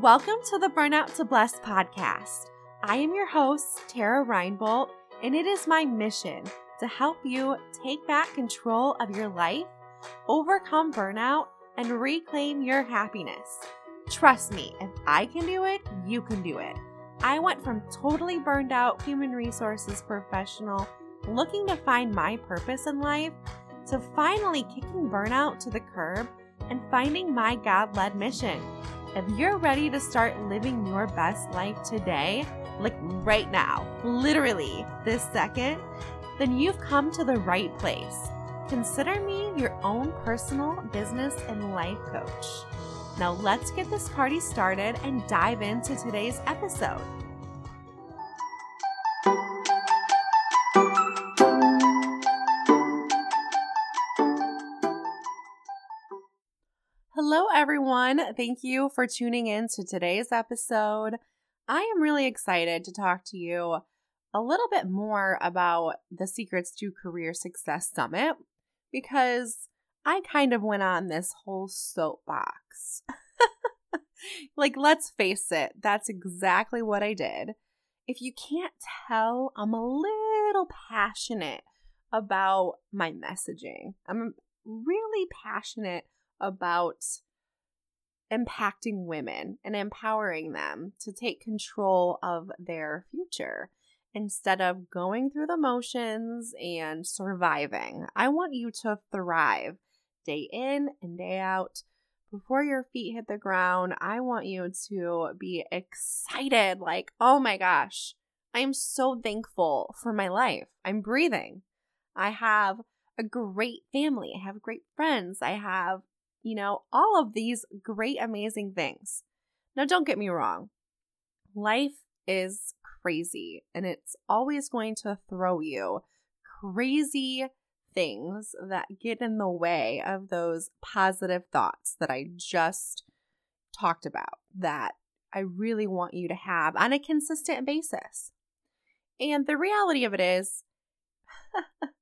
Welcome to the Burnout to Blessed podcast. I am your host, Tara Reinbolt, and it is my mission to help you take back control of your life, overcome burnout, and reclaim your happiness. Trust me, if I can do it, you can do it. I went from totally burned out human resources professional looking to find my purpose in life to finally kicking burnout to the curb and finding my God led mission. If you're ready to start living your best life today, like right now, literally this second, then you've come to the right place. Consider me your own personal business and life coach. Now, let's get this party started and dive into today's episode. Hello, everyone. Thank you for tuning in to today's episode. I am really excited to talk to you a little bit more about the Secrets to Career Success Summit because I kind of went on this whole soapbox. like, let's face it, that's exactly what I did. If you can't tell, I'm a little passionate about my messaging. I'm really passionate about impacting women and empowering them to take control of their future instead of going through the motions and surviving. I want you to thrive day in and day out. Before your feet hit the ground, I want you to be excited like, oh my gosh, I am so thankful for my life. I'm breathing. I have a great family. I have great friends. I have you know, all of these great, amazing things. Now, don't get me wrong, life is crazy and it's always going to throw you crazy things that get in the way of those positive thoughts that I just talked about that I really want you to have on a consistent basis. And the reality of it is,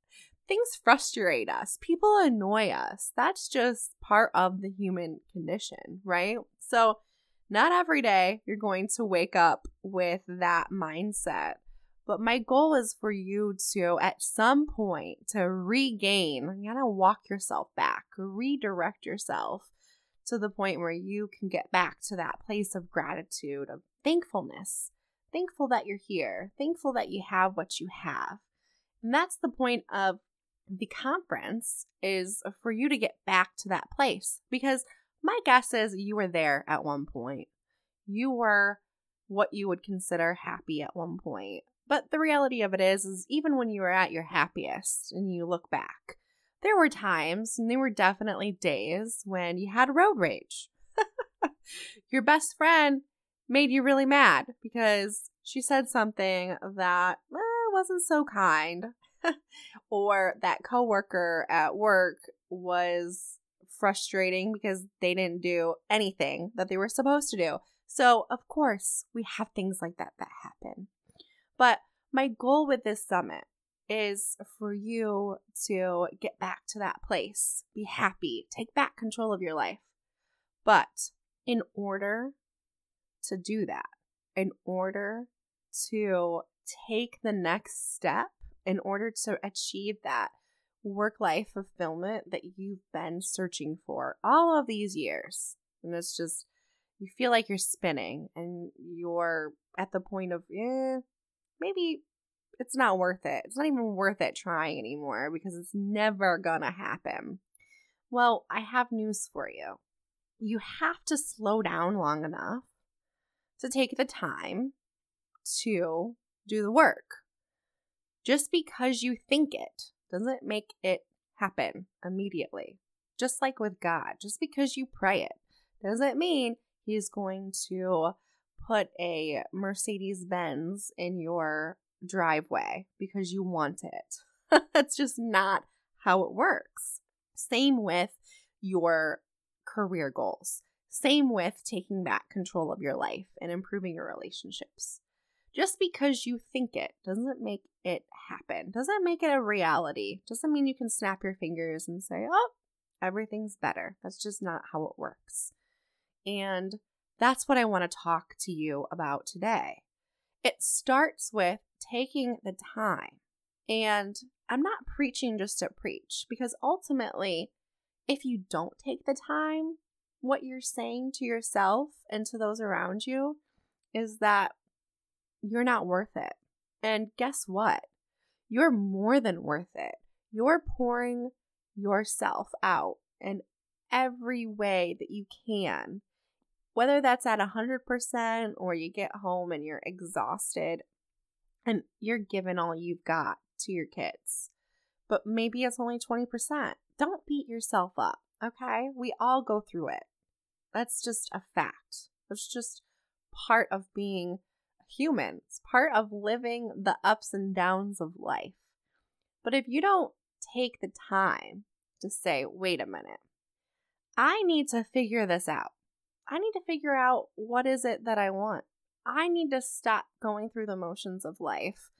things frustrate us, people annoy us. That's just part of the human condition, right? So, not every day you're going to wake up with that mindset. But my goal is for you to, at some point, to regain, you gotta walk yourself back, redirect yourself to the point where you can get back to that place of gratitude, of thankfulness. Thankful that you're here, thankful that you have what you have. And that's the point of the conference is for you to get back to that place because my guess is you were there at one point. You were what you would consider happy at one point. But the reality of it is is even when you were at your happiest and you look back, there were times and there were definitely days when you had road rage. your best friend made you really mad because she said something that eh, wasn't so kind or that coworker at work was frustrating because they didn't do anything that they were supposed to do. So, of course, we have things like that that happen. But my goal with this summit is for you to get back to that place, be happy, take back control of your life. But in order to do that, in order to take the next step, in order to achieve that work life fulfillment that you've been searching for all of these years. And it's just, you feel like you're spinning and you're at the point of, eh, maybe it's not worth it. It's not even worth it trying anymore because it's never gonna happen. Well, I have news for you. You have to slow down long enough to take the time to do the work. Just because you think it doesn't make it happen immediately. Just like with God, just because you pray it doesn't mean He's going to put a Mercedes Benz in your driveway because you want it. That's just not how it works. Same with your career goals. Same with taking back control of your life and improving your relationships. Just because you think it doesn't make it happen, doesn't make it a reality, doesn't mean you can snap your fingers and say, oh, everything's better. That's just not how it works. And That's what I want to talk to you about today. It starts with taking the time. And I'm not preaching just to preach because ultimately, if you don't take the time, what you're saying to yourself and to those around you is that you're not worth it. And guess what? You're more than worth it. You're pouring yourself out in every way that you can. Whether that's at 100% or you get home and you're exhausted and you're giving all you've got to your kids, but maybe it's only 20%. Don't beat yourself up, okay? We all go through it. That's just a fact. It's just part of being human. It's part of living the ups and downs of life. But if you don't take the time to say, wait a minute, I need to figure this out. I need to figure out what is it that I want. I need to stop going through the motions of life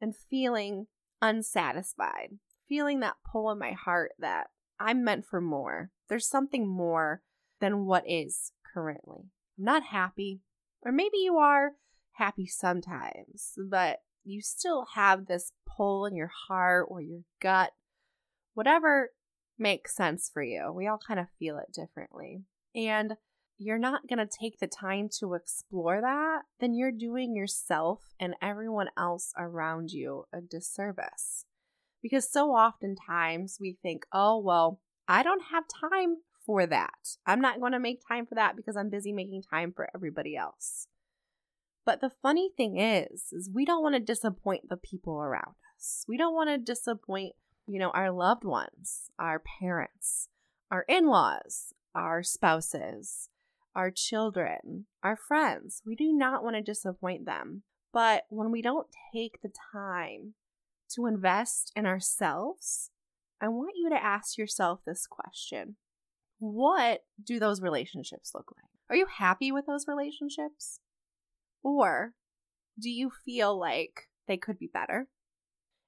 and feeling unsatisfied, feeling that pull in my heart that I'm meant for more. There's something more than what is currently. I'm not happy, or maybe you are happy sometimes, but you still have this pull in your heart or your gut, whatever makes sense for you. We all kind of feel it differently. And you're not going to take the time to explore that, then you're doing yourself and everyone else around you a disservice. Because so oftentimes we think, oh, well, I don't have time for that. I'm not going to make time for that because I'm busy making time for everybody else. But the funny thing is, is we don't want to disappoint the people around us. We don't want to disappoint, you know, our loved ones, our parents, our in-laws, our spouses, our children, our friends. We do not want to disappoint them. But when we don't take the time to invest in ourselves, I want you to ask yourself this question What do those relationships look like? Are you happy with those relationships? Or do you feel like they could be better?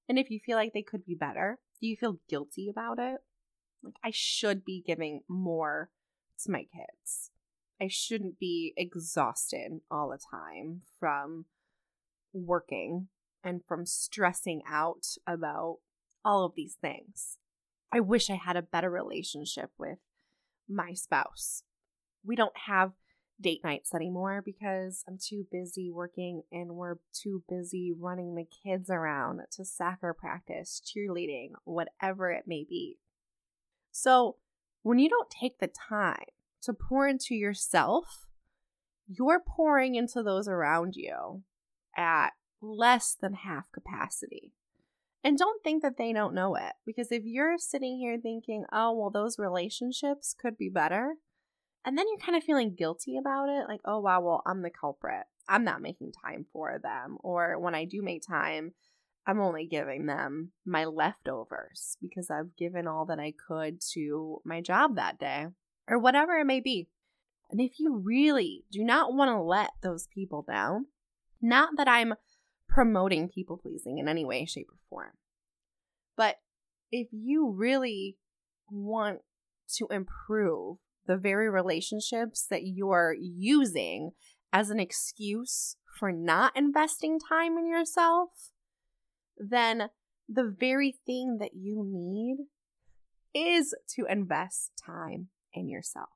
And if you feel like they could be better, do you feel guilty about it? Like, I should be giving more to my kids. I shouldn't be exhausted all the time from working and from stressing out about all of these things. I wish I had a better relationship with my spouse. We don't have date nights anymore because I'm too busy working and we're too busy running the kids around to soccer practice, cheerleading, whatever it may be. So, when you don't take the time to pour into yourself, you're pouring into those around you at less than half capacity. And don't think that they don't know it because if you're sitting here thinking, oh, well, those relationships could be better, and then you're kind of feeling guilty about it, like, oh, wow, well, I'm the culprit. I'm not making time for them. Or when I do make time, I'm only giving them my leftovers because I've given all that I could to my job that day or whatever it may be. And if you really do not want to let those people down, not that I'm promoting people pleasing in any way, shape, or form, but if you really want to improve the very relationships that you're using as an excuse for not investing time in yourself, then the very thing that you need is to invest time in yourself.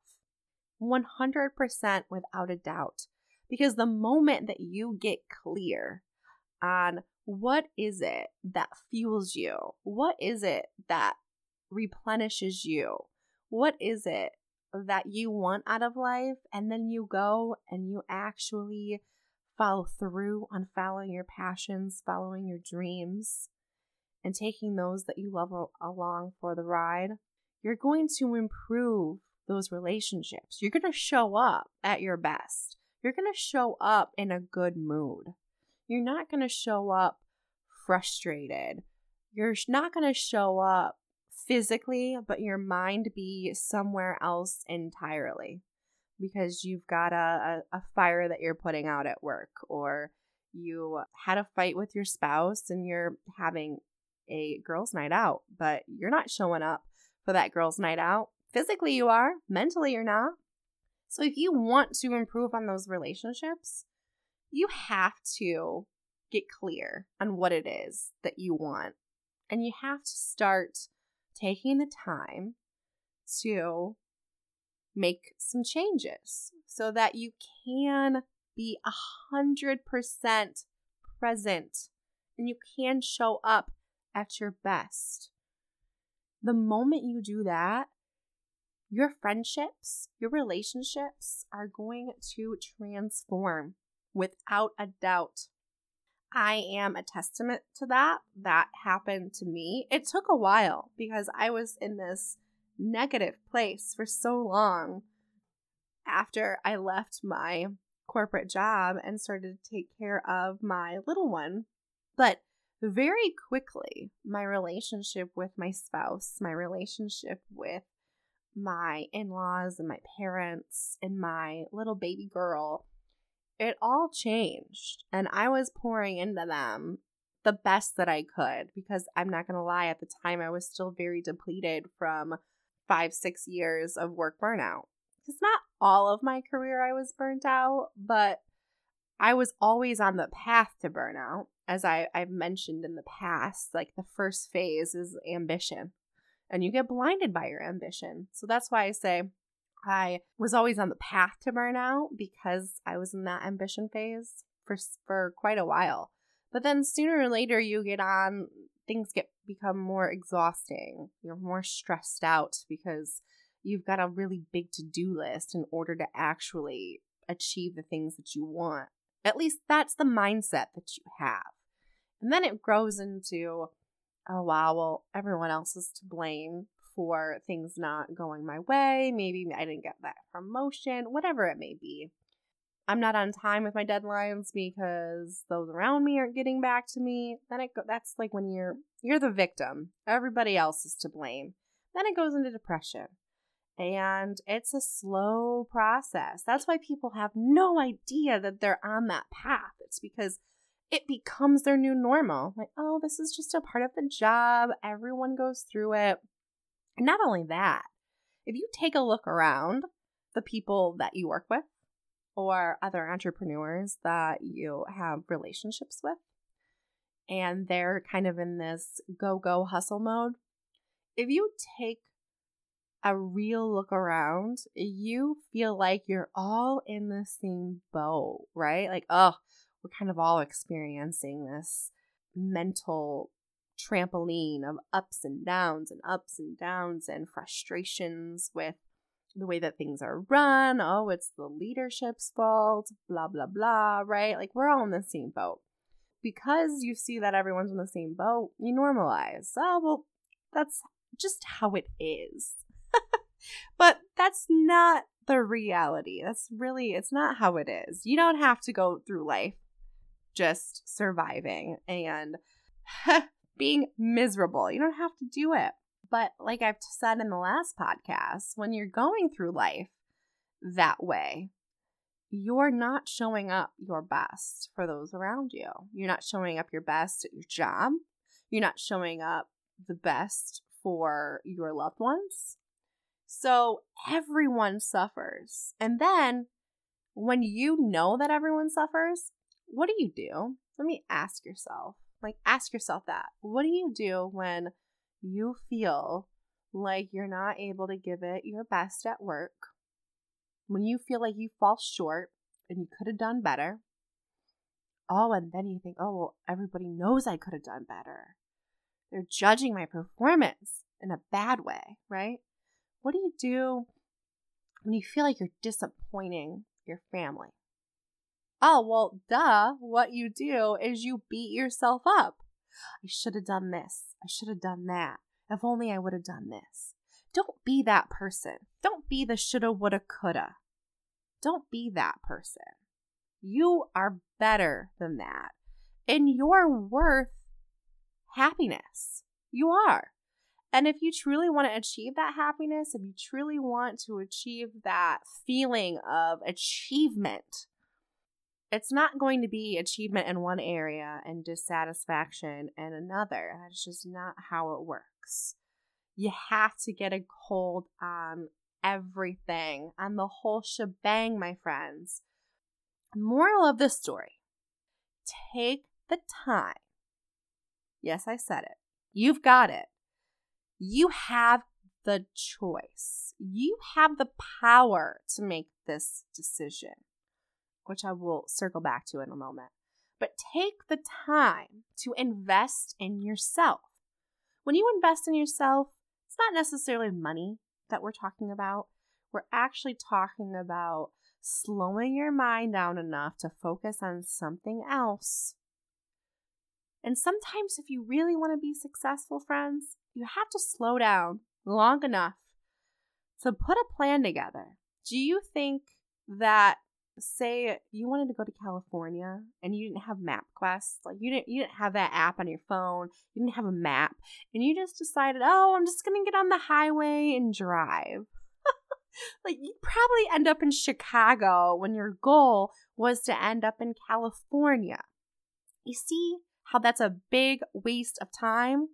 100% without a doubt. Because the moment that you get clear on what is it that fuels you, what is it that replenishes you, what is it that you want out of life, and then you go and you actually follow through on following your passions, following your dreams, and taking those that you love along for the ride, you're going to improve those relationships. You're going to show up at your best. You're going to show up in a good mood. You're not going to show up frustrated. You're not going to show up physically, but your mind be somewhere else entirely because you've got a, a, a, fire that you're putting out at work, or you had a fight with your spouse and you're having a girls' night out, but you're not showing up for that girls' night out. Physically, you are, mentally, you're not. So if you want to improve on those relationships, you have to get clear on what it is that you want. And you have to start taking the time to make some changes so that you can be a hundred percent present and you can show up at your best. The moment you do that, your friendships, your relationships are going to transform without a doubt. I am a testament to that. That happened to me. It took a while because I was in this negative place for so long after I left my corporate job and started to take care of my little one. But very quickly, my relationship with my spouse, my relationship with my in laws and my parents and my little baby girl, it all changed. And I was pouring into them the best that I could because I'm not going to lie, at the time I was still very depleted from five, six years of work burnout. Because not all of my career I was burnt out, but I was always on the path to burnout. As I, I've mentioned in the past, like the first phase is ambition, and you get blinded by your ambition. So that's why I say I was always on the path to burnout because I was in that ambition phase for for quite a while. But then sooner or later you get on things get become more exhausting. You're more stressed out because you've got a really big to-do list in order to actually achieve the things that you want. At least that's the mindset that you have. And then it grows into, oh wow, well, everyone else is to blame for things not going my way. Maybe I didn't get that promotion, whatever it may be. I'm not on time with my deadlines because those around me aren't getting back to me. Then it go- that's like when you're you're the victim. Everybody else is to blame. Then it goes into depression. And it's a slow process. That's why people have no idea that they're on that path. It's because it becomes their new normal. Like, oh, this is just a part of the job. Everyone goes through it. And not only that, if you take a look around the people that you work with, or other entrepreneurs that you have relationships with and they're kind of in this go go hustle mode, if you take a real look around, you feel like you're all in the same boat, right? Like, oh, we're kind of all experiencing this mental trampoline of ups and downs and ups and downs and frustrations with the way that things are run. Oh, it's the leadership's fault, blah, blah, blah, right? Like we're all in the same boat. Because you see that everyone's in the same boat, you normalize. Oh, well, that's just how it is. but that's not the reality. That's really, it's not how it is. You don't have to go through life just surviving and being miserable. You don't have to do it. But like I've said in the last podcast, when you're going through life that way, you're not showing up your best for those around you. You're not showing up your best at your job. You're not showing up the best for your loved ones. So everyone suffers. And then when you know that everyone suffers, what do you do? Let me ask yourself. Like, ask yourself that. What do you do when you feel like you're not able to give it your best at work, when you feel like you fall short and you could have done better, oh, and then you think, oh, well, everybody knows I could have done better. They're judging my performance in a bad way, right? What do you do when you feel like you're disappointing your family? Oh, well, duh. What you do is you beat yourself up. I should have done this. I should have done that. If only I would have done this. Don't be that person. Don't be the shoulda, woulda, coulda. Don't be that person. You are better than that. And you're worth happiness. You are. And if you truly want to achieve that happiness, if you truly want to achieve that feeling of achievement, it's not going to be achievement in one area and dissatisfaction in another. That's just not how it works. You have to get a hold on everything, on the whole shebang, my friends. Moral of the story take the time. Yes, I said it. You've got it. You have the choice. You have the power to make this decision, which I will circle back to in a moment. But take the time to invest in yourself. When you invest in yourself, it's not necessarily money that we're talking about. We're actually talking about slowing your mind down enough to focus on something else. And sometimes, if you really want to be successful, friends, you have to slow down long enough to put a plan together. Do you think that say you wanted to go to California and you didn't have MapQuest, like you didn't you didn't have that app on your phone, you didn't have a map, and you just decided, "Oh, I'm just going to get on the highway and drive." like you probably end up in Chicago when your goal was to end up in California. You see how that's a big waste of time?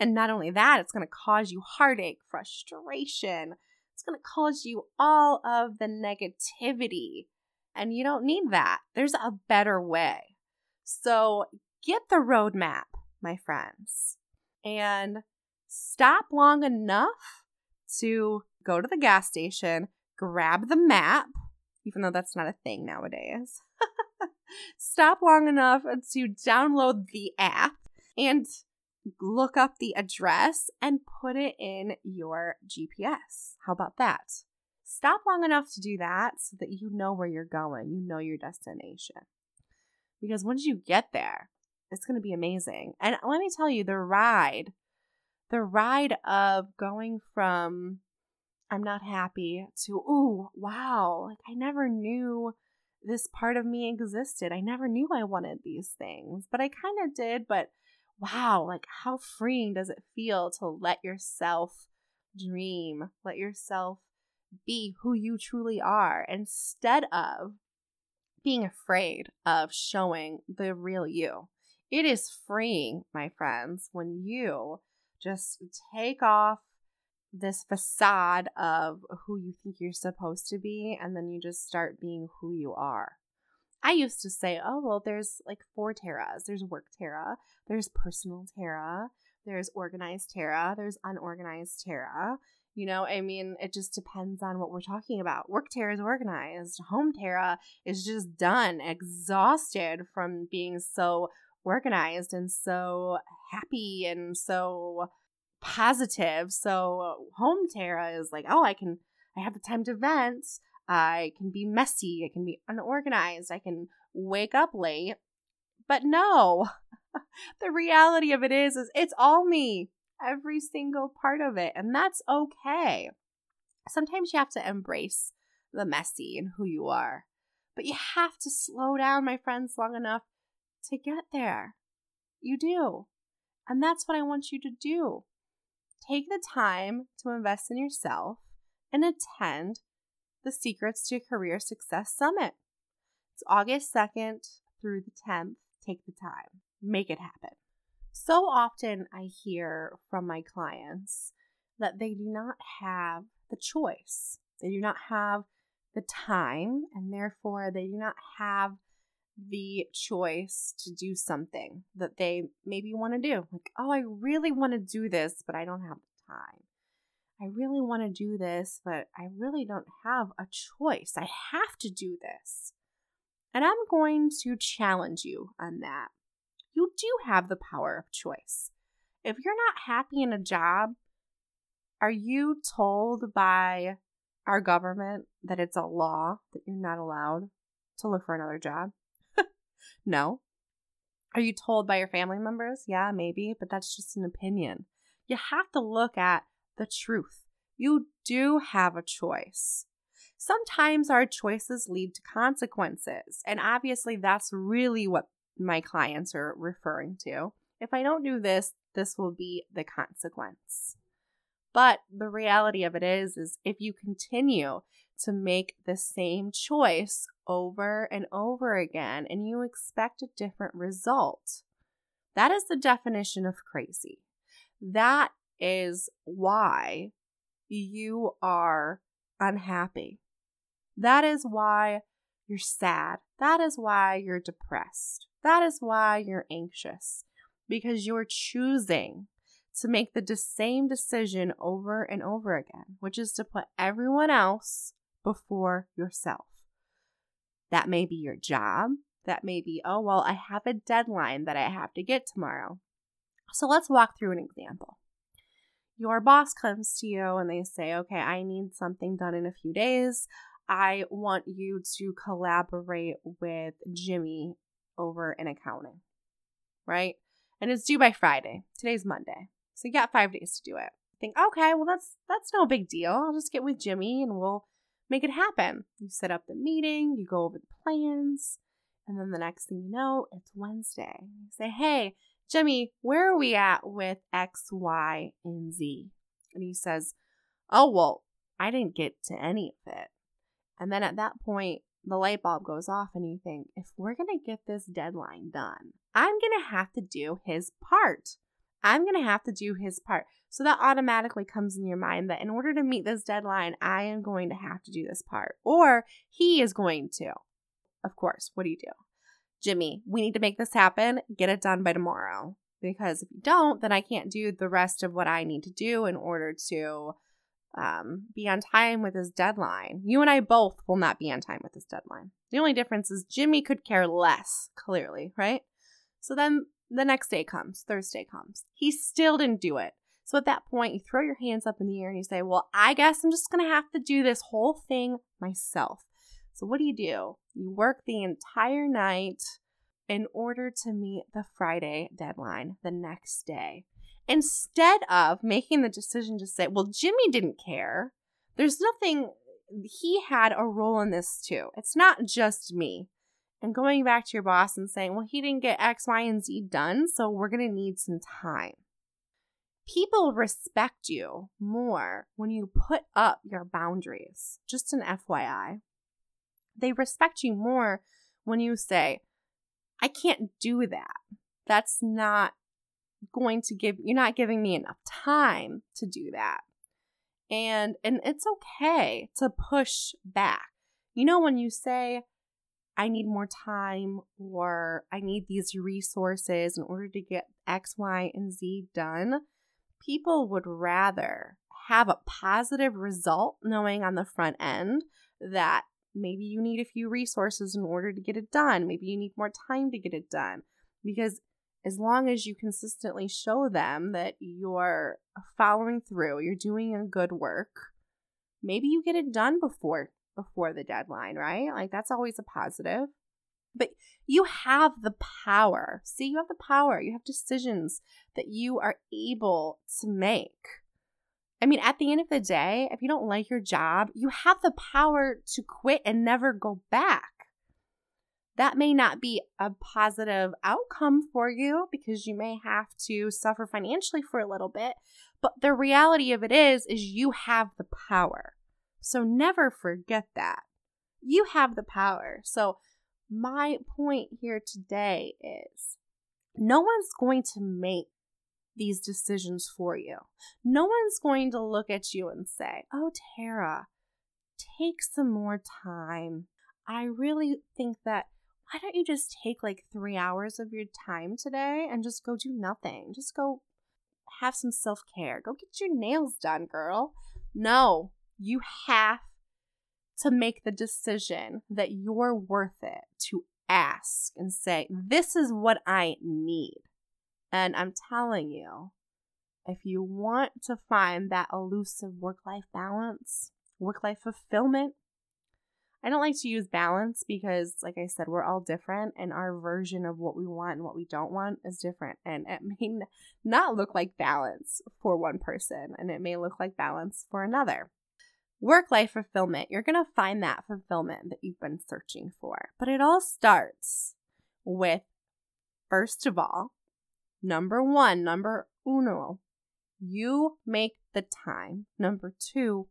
And not only that, it's going to cause you heartache, frustration. It's going to cause you all of the negativity. And you don't need that. There's a better way. So get the roadmap, my friends, and stop long enough to go to the gas station, grab the map, even though that's not a thing nowadays. stop long enough to download the app and look up the address and put it in your GPS. How about that? Stop long enough to do that so that you know where you're going, you know your destination. Because once you get there, it's going to be amazing. And let me tell you, the ride, the ride of going from I'm not happy to, oh, wow, like I never knew this part of me existed. I never knew I wanted these things, but I kind of did. But wow, like how freeing does it feel to let yourself dream, let yourself be who you truly are instead of being afraid of showing the real you. It is freeing, my friends, when you just take off this facade of who you think you're supposed to be and then you just start being who you are. I used to say, oh, well, there's like four Taras. There's work Tara, there's personal Tara, there's organized Tara, there's unorganized Tara. You know, I mean, it just depends on what we're talking about. Work Tara is organized. Home Tara is just done, exhausted from being so organized and so happy and so positive. So home Tara is like, oh, I can, I have the time to vent. I can be messy. I can be unorganized. I can wake up late. But no, the reality of it is, is it's all me, every single part of it. And that's okay. Sometimes you have to embrace the messy and who you are. But you have to slow down, my friends, long enough to get there. You do. And that's what I want you to do. Take the time to invest in yourself and attend the Secrets to Career Success Summit. It's August 2nd through the 10th. Take the time, make it happen. So often I hear from my clients that they do not have the choice. They do not have the time, and therefore they do not have the choice to do something that they maybe want to do. Like, oh, I really want to do this, but I don't have the time. I really want to do this, but I really don't have a choice. I have to do this. And I'm going to challenge you on that. You do have the power of choice. If you're not happy in a job, are you told by our government that it's a law that you're not allowed to look for another job? no. Are you told by your family members? Yeah, maybe, but that's just an opinion. You have to look at the truth. You do have a choice. Sometimes our choices lead to consequences, and obviously that's really what my clients are referring to. If I don't do this, this will be the consequence. But the reality of it is is if you continue to make the same choice over and over again and you expect a different result, that is the definition of crazy. That is why you are unhappy. That is why you're sad. That is why you're depressed. That is why you're anxious because you're choosing to make the same decision over and over again, which is to put everyone else before yourself. That may be your job. That may be, oh, well, I have a deadline that I have to get tomorrow. So let's walk through an example. Your boss comes to you and they say, okay, I need something done in a few days. I want you to collaborate with Jimmy over in accounting, right? And it's due by Friday. Today's Monday. So you got five days to do it. Think, okay, well that's that's no big deal. I'll just get with Jimmy and we'll make it happen. You set up the meeting, you go over the plans, and then the next thing you know, it's Wednesday. You say, hey, Jimmy, where are we at with X, Y, and Z? And he says, oh, well, I didn't get to any of it. And then at that point, the light bulb goes off, and you think, if we're going to get this deadline done, I'm going to have to do his part. I'm going to have to do his part. So that automatically comes in your mind that in order to meet this deadline, I am going to have to do this part, or he is going to. Of course, what do you do? Jimmy, we need to make this happen. Get it done by tomorrow. Because if you don't, then I can't do the rest of what I need to do in order to um, be on time with his deadline. You and I both will not be on time with this deadline. The only difference is Jimmy could care less, clearly, right? So then the next day comes, Thursday comes. He still didn't do it. So at that point, you throw your hands up in the air and you say, Well, I guess I'm just going to have to do this whole thing myself. So what do you do? You work the entire night in order to meet the Friday deadline the next day. Instead of making the decision to say, Well, Jimmy didn't care, there's nothing, he had a role in this too. It's not just me and going back to your boss and saying, well, he didn't get X, Y, and Z done, so we're going to need some time. People respect you more when you put up your boundaries. Just an FYI. They respect you more when you say, I can't do that. That's not going to give, you're not giving me enough time to do that. And, and it's okay to push back. You know, when you say, I need more time or I need these resources in order to get X, Y, and Z done, people would rather have a positive result knowing on the front end that maybe you need a few resources in order to get it done. Maybe you need more time to get it done. Because as long as you consistently show them that you're following through, you're doing a good work, maybe you get it done before before the deadline, right? Like that's always a positive. But you have the power. See, you have the power. You have decisions that you are able to make. I mean, at the end of the day, if you don't like your job, you have the power to quit and never go back. That may not be a positive outcome for you because you may have to suffer financially for a little bit, but the reality of it is is you have the power. So never forget that. You have the power. So, my point here today is no one's going to make these decisions for you. No one's going to look at you and say, Oh, Tara, take some more time. I really think that why don't you just take like three hours of your time today and just go do nothing? Just go have some self care. Go get your nails done, girl. No, you have to make the decision that you're worth it to ask and say, This is what I need. And I'm telling you, if you want to find that elusive work life balance, work life fulfillment, I don't like to use balance because, like I said, we're all different and our version of what we want and what we don't want is different. And it may not look like balance for one person and it may look like balance for another work life fulfillment, you're going to find that fulfillment that you've been searching for. But it all starts with, first of all, number one, number uno, you make the time. Number two,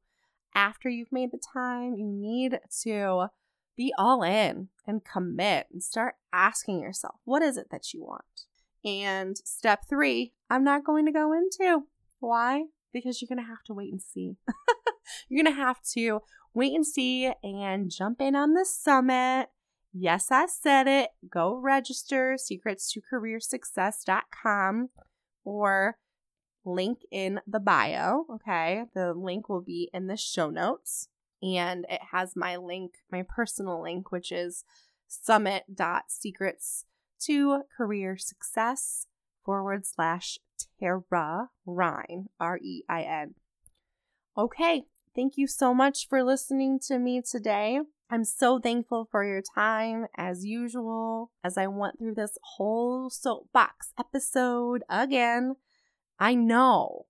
after you've made the time, you need to be all in and commit and start asking yourself, what is it that you want? And step three, I'm not going to go into. Why? because you're going to have to wait and see. you're going to have to wait and see and jump in on the summit. Yes, I said it. Go register secrets to career success.com or link in the bio. Okay. The link will be in the show notes. And it has my link, my personal link, which is summit.secrets to career success forward slash Tara Rein, R E I N. Okay, thank you so much for listening to me today. I'm so thankful for your time as usual. As I went through this whole soapbox episode again, I know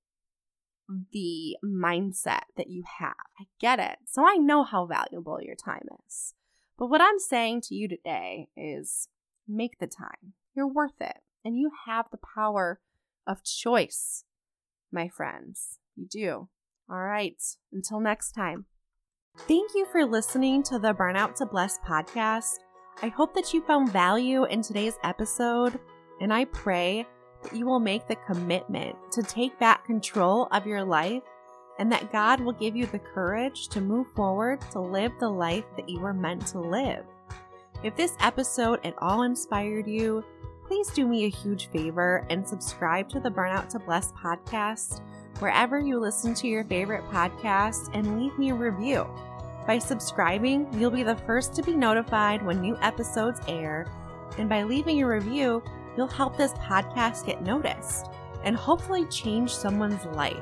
the mindset that you have. I get it. So I know how valuable your time is. But what I'm saying to you today is make the time. You're worth it. And you have the power of choice, my friends. You do. All right. Until next time. Thank you for listening to the Burnout to Blessed podcast. I hope that you found value in today's episode, and I pray that you will make the commitment to take back control of your life and that God will give you the courage to move forward to live the life that you were meant to live. If this episode at all inspired you, please do me a huge favor and subscribe to the Burnout to Blessed podcast wherever you listen to your favorite podcast and leave me a review. By subscribing, you'll be the first to be notified when new episodes air, and by leaving a review, you'll help this podcast get noticed and hopefully change someone's life.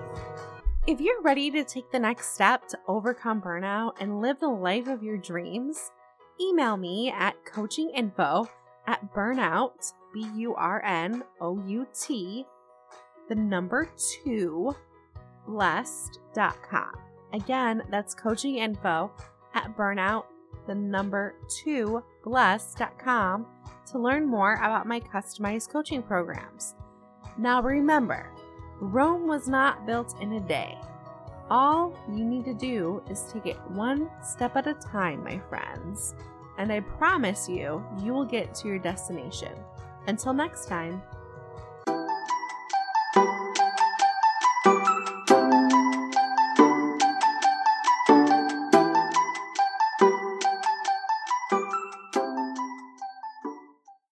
If you're ready to take the next step to overcome burnout and live the life of your dreams, email me at coachinginfo at burnout B U R N O U T, the number two, blessed.com. Again, that's coaching info at burnout, the number two, blessed.com to learn more about my customized coaching programs. Now remember, Rome was not built in a day. All you need to do is take it one step at a time, my friends, and I promise you, you will get to your destination. Until next time.